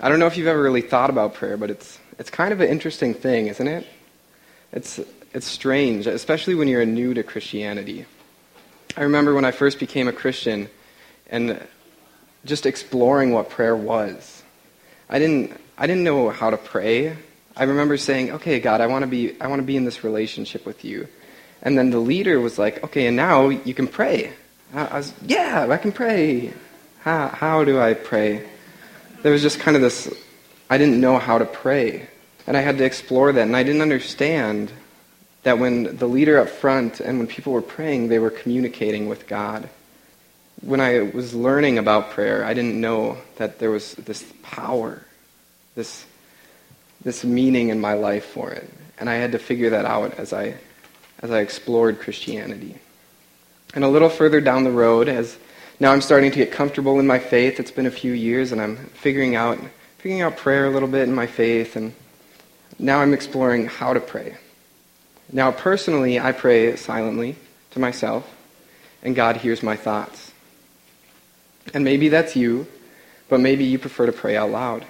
I don't know if you've ever really thought about prayer, but it's, it's kind of an interesting thing, isn't it? It's, it's strange, especially when you're new to Christianity. I remember when I first became a Christian and just exploring what prayer was. I didn't, I didn't know how to pray. I remember saying, okay, God, I want to be, I want to be in this relationship with you. And then the leader was like, okay, and now you can pray. I was, yeah, I can pray. How, how do I pray? There was just kind of this I didn't know how to pray. And I had to explore that. And I didn't understand that when the leader up front and when people were praying, they were communicating with God. When I was learning about prayer, I didn't know that there was this power, this, this meaning in my life for it. And I had to figure that out as I, as I explored Christianity. And a little further down the road, as now I'm starting to get comfortable in my faith. It's been a few years, and I'm figuring out figuring out prayer a little bit in my faith, and now I'm exploring how to pray. Now, personally, I pray silently to myself, and God hears my thoughts. And maybe that's you, but maybe you prefer to pray out loud,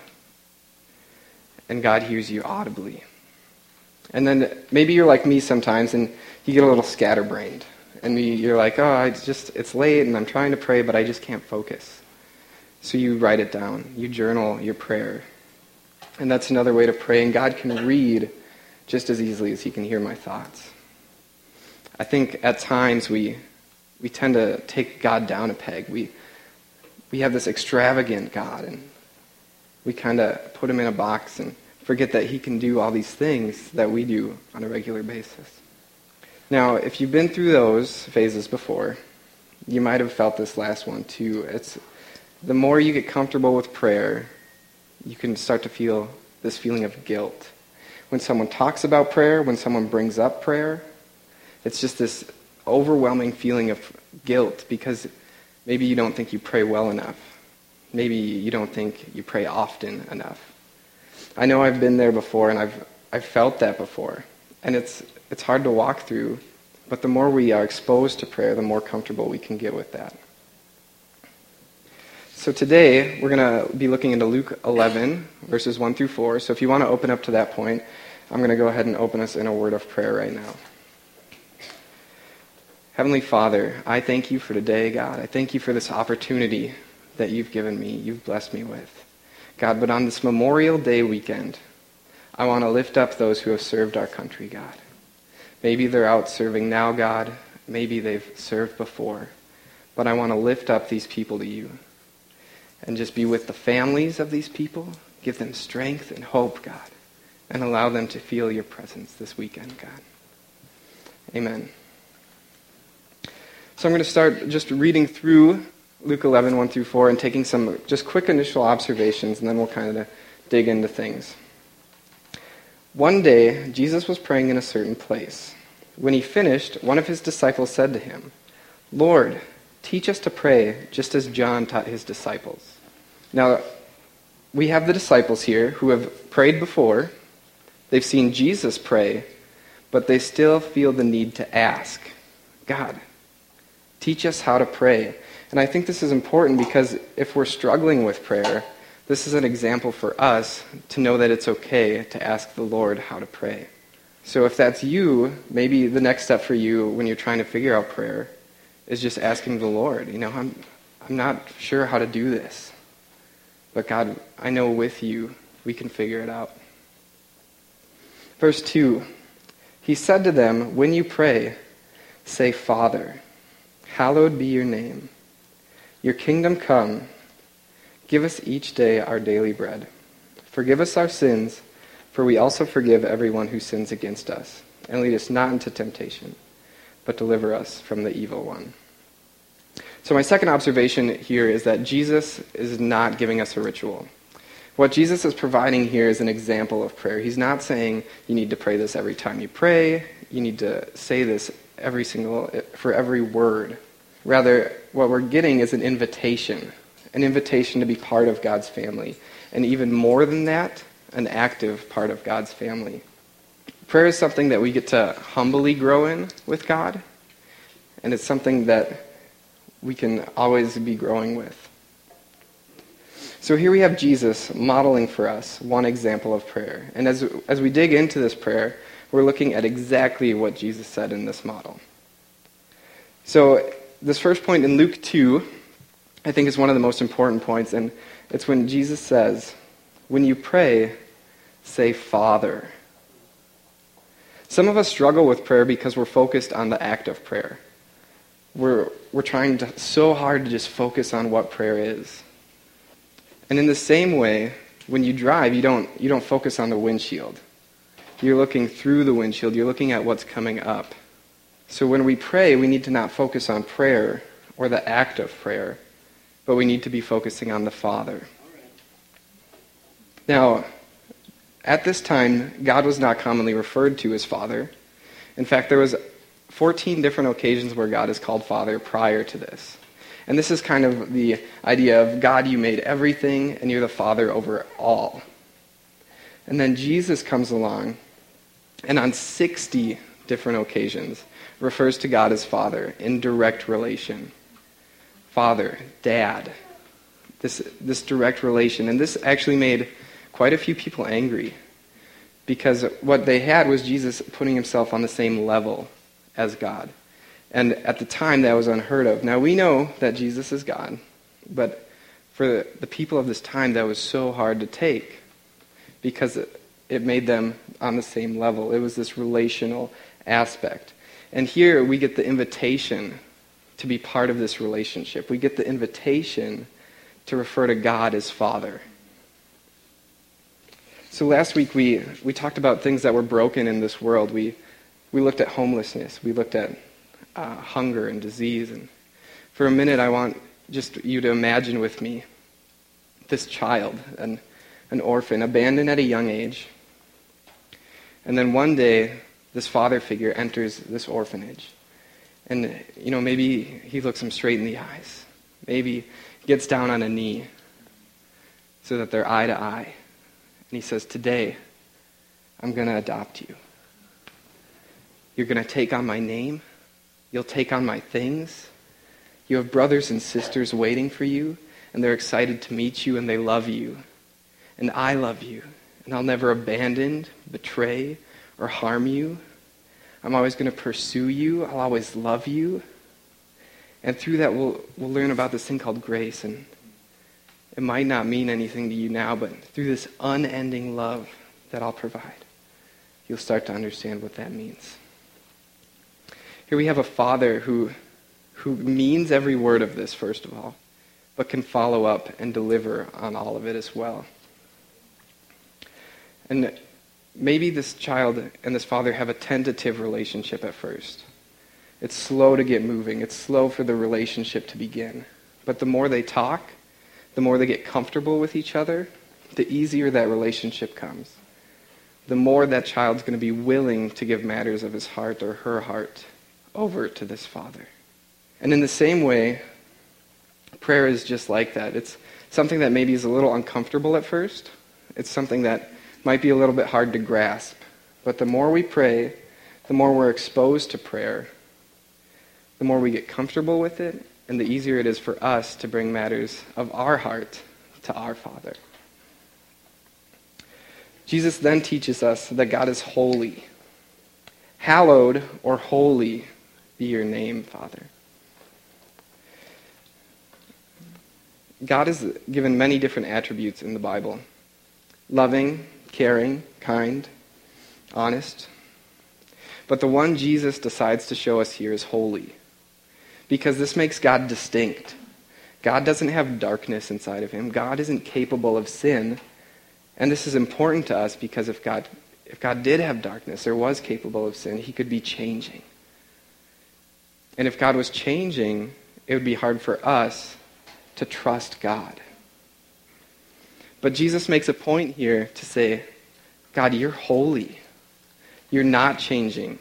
and God hears you audibly. And then maybe you're like me sometimes, and you get a little scatterbrained and you're like, oh, I just it's late and I'm trying to pray, but I just can't focus. So you write it down. You journal your prayer. And that's another way to pray. And God can read just as easily as He can hear my thoughts. I think at times we, we tend to take God down a peg. We, we have this extravagant God, and we kind of put Him in a box and forget that He can do all these things that we do on a regular basis. Now, if you've been through those phases before, you might have felt this last one too. It's the more you get comfortable with prayer, you can start to feel this feeling of guilt. When someone talks about prayer, when someone brings up prayer, it's just this overwhelming feeling of guilt because maybe you don't think you pray well enough. Maybe you don't think you pray often enough. I know I've been there before and I've, I've felt that before. And it's, it's hard to walk through, but the more we are exposed to prayer, the more comfortable we can get with that. So today, we're going to be looking into Luke 11, verses 1 through 4. So if you want to open up to that point, I'm going to go ahead and open us in a word of prayer right now. Heavenly Father, I thank you for today, God. I thank you for this opportunity that you've given me, you've blessed me with. God, but on this Memorial Day weekend, I want to lift up those who have served our country, God. Maybe they're out serving now, God. Maybe they've served before. But I want to lift up these people to you and just be with the families of these people. Give them strength and hope, God, and allow them to feel your presence this weekend, God. Amen. So I'm going to start just reading through Luke 11, 1 through 4, and taking some just quick initial observations, and then we'll kind of dig into things. One day, Jesus was praying in a certain place. When he finished, one of his disciples said to him, Lord, teach us to pray just as John taught his disciples. Now, we have the disciples here who have prayed before. They've seen Jesus pray, but they still feel the need to ask God, teach us how to pray. And I think this is important because if we're struggling with prayer, this is an example for us to know that it's okay to ask the Lord how to pray. So if that's you, maybe the next step for you when you're trying to figure out prayer is just asking the Lord, you know, I'm, I'm not sure how to do this. But God, I know with you we can figure it out. Verse 2 He said to them, When you pray, say, Father, hallowed be your name. Your kingdom come Give us each day our daily bread. Forgive us our sins, for we also forgive everyone who sins against us. And lead us not into temptation, but deliver us from the evil one. So, my second observation here is that Jesus is not giving us a ritual. What Jesus is providing here is an example of prayer. He's not saying you need to pray this every time you pray, you need to say this every single, for every word. Rather, what we're getting is an invitation an invitation to be part of God's family. And even more than that, an active part of God's family. Prayer is something that we get to humbly grow in with God, and it's something that we can always be growing with. So here we have Jesus modeling for us one example of prayer. And as, as we dig into this prayer, we're looking at exactly what Jesus said in this model. So, this first point in Luke 2, I think is one of the most important points, and it's when Jesus says, When you pray, say, Father. Some of us struggle with prayer because we're focused on the act of prayer. We're, we're trying to, so hard to just focus on what prayer is. And in the same way, when you drive, you don't, you don't focus on the windshield. You're looking through the windshield, you're looking at what's coming up. So when we pray, we need to not focus on prayer or the act of prayer, but we need to be focusing on the Father. Now, at this time, God was not commonly referred to as Father. In fact, there was 14 different occasions where God is called Father prior to this. And this is kind of the idea of God, you made everything, and you're the Father over all. And then Jesus comes along, and on 60 different occasions, refers to God as Father in direct relation. Father, Dad, this, this direct relation. And this actually made quite a few people angry because what they had was Jesus putting himself on the same level as God. And at the time, that was unheard of. Now, we know that Jesus is God, but for the people of this time, that was so hard to take because it, it made them on the same level. It was this relational aspect. And here we get the invitation to be part of this relationship. We get the invitation to refer to God as Father. So last week we, we talked about things that were broken in this world. We, we looked at homelessness. We looked at uh, hunger and disease. And for a minute, I want just you to imagine with me this child, an, an orphan, abandoned at a young age. And then one day, this father figure enters this orphanage. And, you know, maybe he looks them straight in the eyes. Maybe gets down on a knee so that they're eye to eye. And he says, Today, I'm going to adopt you. You're going to take on my name. You'll take on my things. You have brothers and sisters waiting for you, and they're excited to meet you, and they love you. And I love you, and I'll never abandon, betray, or harm you. I'm always going to pursue you. I'll always love you. And through that, we'll, we'll learn about this thing called grace. And it might not mean anything to you now, but through this unending love that I'll provide, you'll start to understand what that means. Here we have a father who, who means every word of this, first of all, but can follow up and deliver on all of it as well. And maybe this child and this father have a tentative relationship at first. It's slow to get moving, it's slow for the relationship to begin. But the more they talk, the more they get comfortable with each other, the easier that relationship comes. The more that child's going to be willing to give matters of his heart or her heart over to this father. And in the same way, prayer is just like that. It's something that maybe is a little uncomfortable at first. It's something that might be a little bit hard to grasp. But the more we pray, the more we're exposed to prayer, the more we get comfortable with it, and the easier it is for us to bring matters of our heart to our Father. Jesus then teaches us that God is holy. Hallowed or holy be your name, Father. God is given many different attributes in the Bible loving, caring, kind, honest. But the one Jesus decides to show us here is holy, because this makes God distinct. God doesn't have darkness inside of him. God isn't capable of sin. And this is important to us because if God, if God did have darkness or was capable of sin, he could be changing. And if God was changing, it would be hard for us to trust God. But Jesus makes a point here to say, God, you're holy. You're not changing.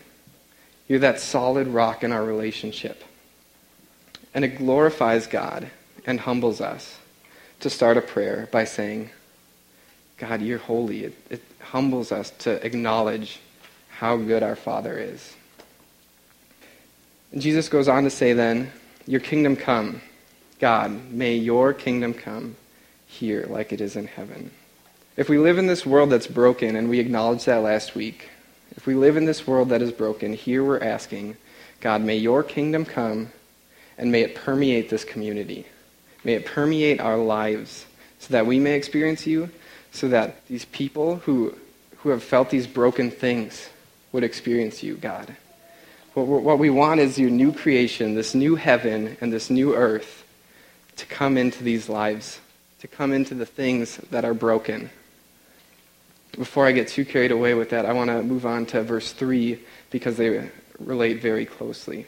You're that solid rock in our relationship. And it glorifies God and humbles us to start a prayer by saying, God, you're holy. It, it humbles us to acknowledge how good our Father is. And Jesus goes on to say then, Your kingdom come. God, may your kingdom come here like it is in heaven. If we live in this world that's broken, and we acknowledged that last week, if we live in this world that is broken, here we're asking, God, may your kingdom come and may it permeate this community. May it permeate our lives so that we may experience you, so that these people who, who have felt these broken things would experience you, God. What, what we want is your new creation, this new heaven and this new earth to come into these lives, to come into the things that are broken before I get too carried away with that, I want to move on to verse 3 because they relate very closely.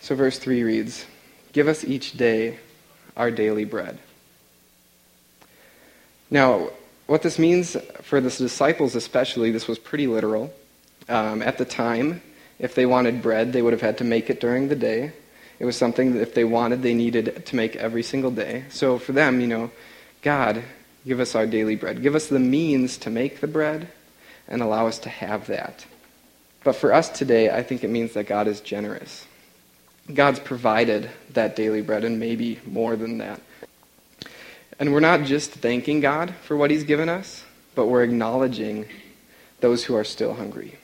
So, verse 3 reads Give us each day our daily bread. Now, what this means for the disciples, especially, this was pretty literal. Um, at the time, if they wanted bread, they would have had to make it during the day. It was something that if they wanted, they needed to make every single day. So for them, you know, God, Give us our daily bread. Give us the means to make the bread and allow us to have that. But for us today, I think it means that God is generous. God's provided that daily bread and maybe more than that. And we're not just thanking God for what He's given us, but we're acknowledging those who are still hungry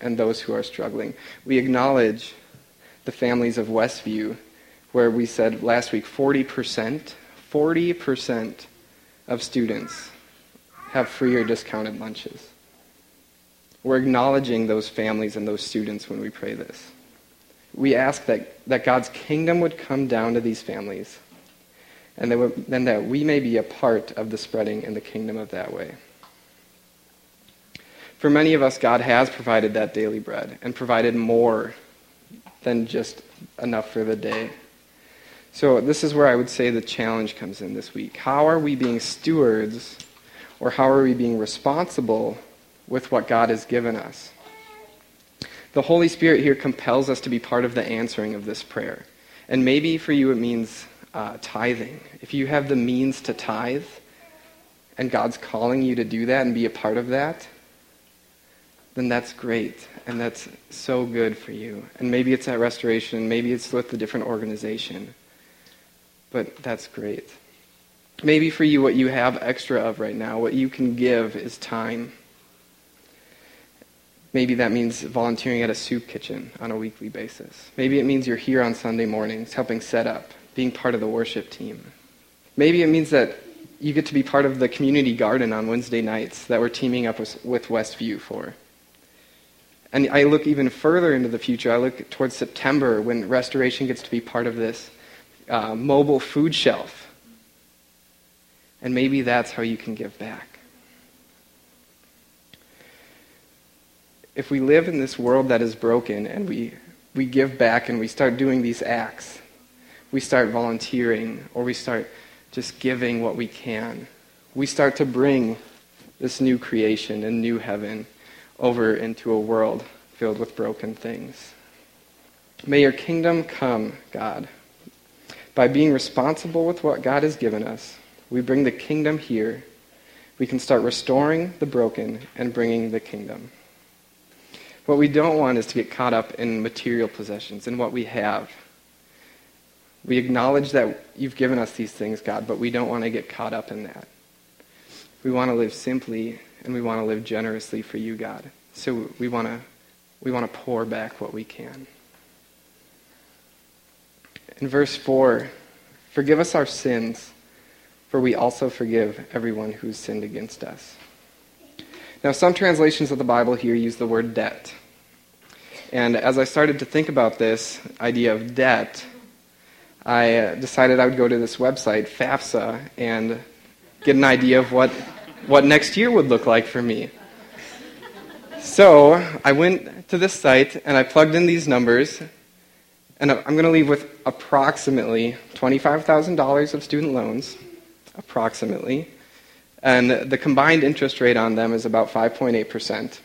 and those who are struggling. We acknowledge the families of Westview, where we said last week 40%, 40% of students have free or discounted lunches. We're acknowledging those families and those students when we pray this. We ask that, that God's kingdom would come down to these families and then that we may be a part of the spreading in the kingdom of that way. For many of us, God has provided that daily bread and provided more than just enough for the day. So, this is where I would say the challenge comes in this week. How are we being stewards, or how are we being responsible with what God has given us? The Holy Spirit here compels us to be part of the answering of this prayer. And maybe for you it means uh, tithing. If you have the means to tithe, and God's calling you to do that and be a part of that, then that's great. And that's so good for you. And maybe it's at Restoration, maybe it's with a different organization but that's great. Maybe for you, what you have extra of right now, what you can give is time. Maybe that means volunteering at a soup kitchen on a weekly basis. Maybe it means you're here on Sunday mornings helping set up, being part of the worship team. Maybe it means that you get to be part of the community garden on Wednesday nights that we're teaming up with, Westview for. And I look even further into the future. I look towards September when restoration gets to be part of this uh, mobile food shelf. And maybe that's how you can give back. If we live in this world that is broken and we, we give back and we start doing these acts, we start volunteering or we start just giving what we can, we start to bring this new creation and new heaven over into a world filled with broken things. May your kingdom come, God. By being responsible with what God has given us, we bring the kingdom here. We can start restoring the broken and bringing the kingdom. What we don't want is to get caught up in material possessions, and what we have. We acknowledge that you've given us these things, God, but we don't want to get caught up in that. We want to live simply and we want to live generously for you, God. So we want to we want to pour back what we can. In verse 4, forgive us our sins, for we also forgive everyone who's sinned against us. Now, some translations of the Bible here use the word debt. And as I started to think about this idea of debt, I uh, decided I would go to this website, FAFSA, and get an idea of what, what next year would look like for me. So I went to this site and I plugged in these numbers and I'm going to leave with approximately $25,000 of student loans, approximately. And the combined interest rate on them is about 5.8%.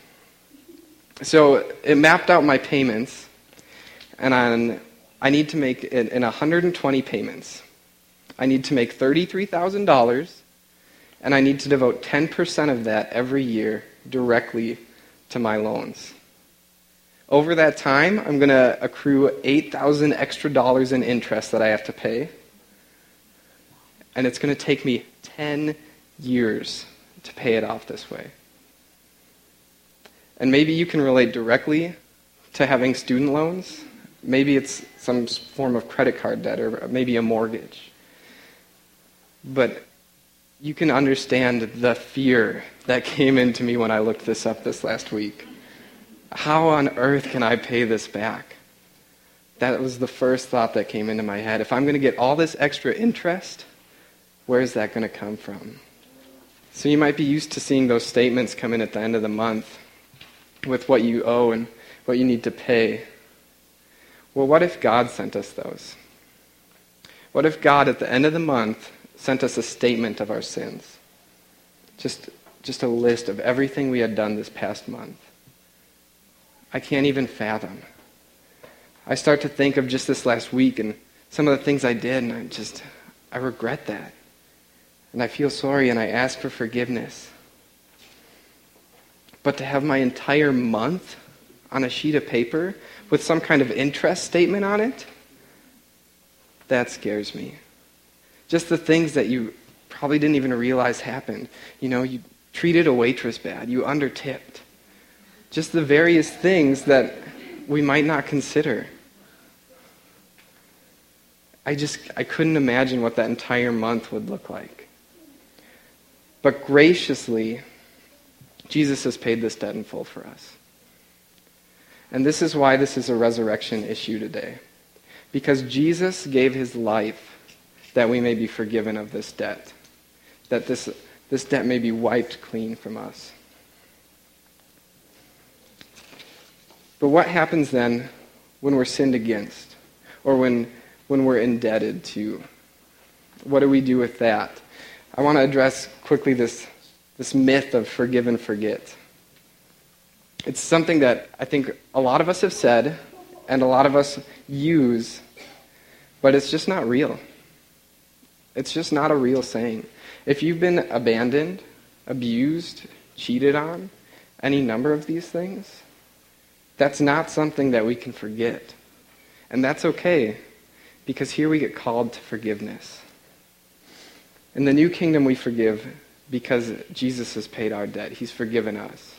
So it mapped out my payments, and on, I need to make in, in 120 payments. I need to make $33,000, and I need to devote 10% of that every year directly to my loans. Over that time, I'm going to accrue 8,000 extra dollars in interest that I have to pay. and it's going to take me 10 years to pay it off this way. And maybe you can relate directly to having student loans. Maybe it's some form of credit card debt or maybe a mortgage. But you can understand the fear that came into me when I looked this up this last week. How on earth can I pay this back? That was the first thought that came into my head. If I'm going to get all this extra interest, where is that going to come from? So you might be used to seeing those statements come in at the end of the month with what you owe and what you need to pay. Well, what if God sent us those? What if God, at the end of the month, sent us a statement of our sins? Just, just a list of everything we had done this past month. I can't even fathom. I start to think of just this last week and some of the things I did, and I just, I regret that. And I feel sorry and I ask for forgiveness. But to have my entire month on a sheet of paper with some kind of interest statement on it, that scares me. Just the things that you probably didn't even realize happened. You know, you treated a waitress bad, you undertipped. Just the various things that we might not consider. I just I couldn't imagine what that entire month would look like. But graciously, Jesus has paid this debt in full for us. And this is why this is a resurrection issue today. Because Jesus gave his life that we may be forgiven of this debt, that this, this debt may be wiped clean from us. But what happens then when we're sinned against, or when, when we're indebted to? What do we do with that? I want to address quickly this this myth of forgive and forget. It's something that I think a lot of us have said and a lot of us use, but it's just not real. It's just not a real saying. If you've been abandoned, abused, cheated on, any number of these things, that's not something that we can forget. And that's okay, because here we get called to forgiveness. In the new kingdom, we forgive because Jesus has paid our debt. He's forgiven us.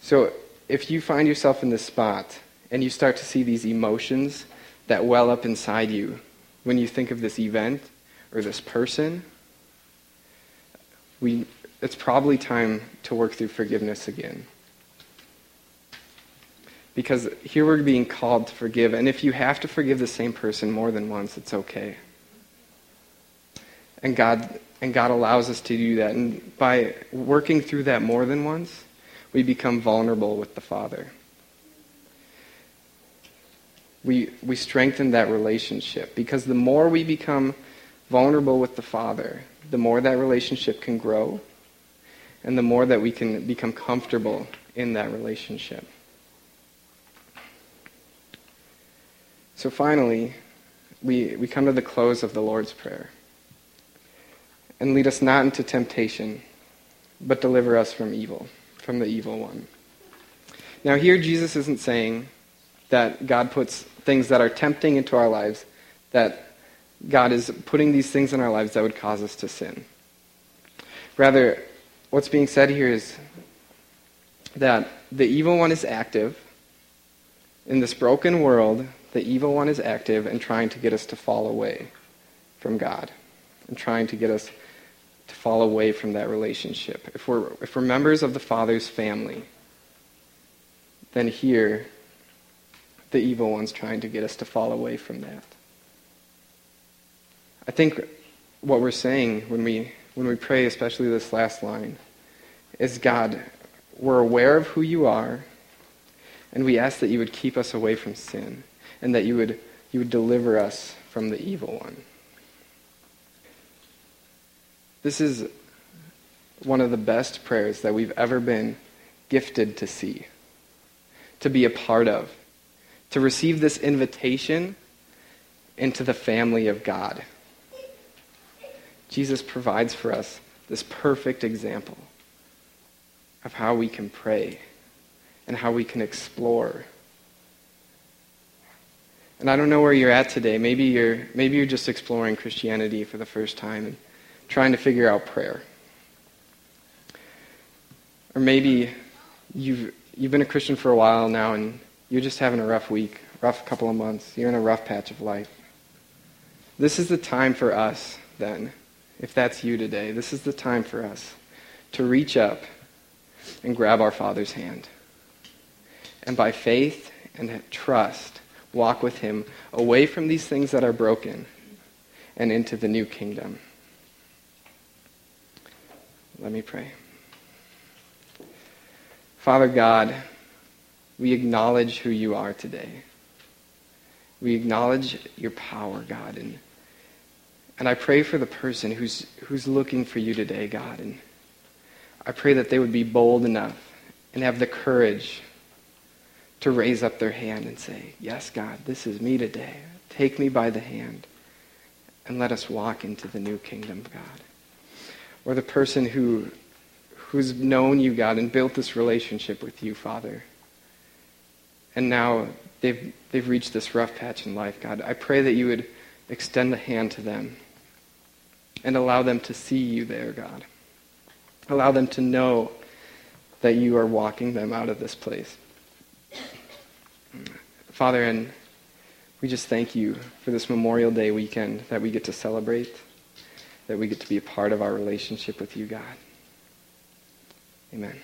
So if you find yourself in this spot and you start to see these emotions that well up inside you when you think of this event or this person, we, it's probably time to work through forgiveness again. Because here we're being called to forgive, and if you have to forgive the same person more than once, it's okay. And God and God allows us to do that. And by working through that more than once, we become vulnerable with the Father. We, we strengthen that relationship because the more we become vulnerable with the Father, the more that relationship can grow and the more that we can become comfortable in that relationship. So finally, we, we come to the close of the Lord's Prayer and lead us not into temptation, but deliver us from evil, from the evil one. Now, here Jesus isn't saying that God puts things that are tempting into our lives, that God is putting these things in our lives that would cause us to sin. Rather, what's being said here is that the evil one is active. In this broken world, the evil one is active and trying to get us to fall away from God and trying to get us to fall away from that relationship. If we're, if we're members of the Father's family, then here, the evil one's trying to get us to fall away from that. I think what we're saying when we, when we pray, especially this last line, is God, we're aware of who you are, and we ask that you would keep us away from sin, and that you would, you would deliver us from the evil one. This is one of the best prayers that we've ever been gifted to see, to be a part of, to receive this invitation into the family of God. Jesus provides for us this perfect example of how we can pray and how we can explore. And I don't know where you're at today. Maybe you're, maybe you're just exploring Christianity for the first time and trying to figure out prayer. Or maybe you've, you've been a Christian for a while now and you're just having a rough week, rough couple of months. You're in a rough patch of life. This is the time for us, then, if that's you today, this is the time for us to reach up and grab our Father's hand. And by faith and trust, walk with Him away from these things that are broken and into the new kingdom. Let me pray. Father God, we acknowledge who you are today. We acknowledge your power, God, and and I pray for the person who's who's looking for you today, God, and I pray that they would be bold enough and have the courage to raise up their hand and say, "Yes, God, this is me today. Take me by the hand and let us walk into the new kingdom, God." Or the person who who's known you, God, and built this relationship with you, Father. And now they've, they've reached this rough patch in life, God. I pray that you would extend a hand to them and allow them to see you there, God. Allow them to know that you are walking them out of this place. Father, and we just thank you for this Memorial Day weekend that we get to celebrate, that we get to be a part of our relationship with you, God. Amen.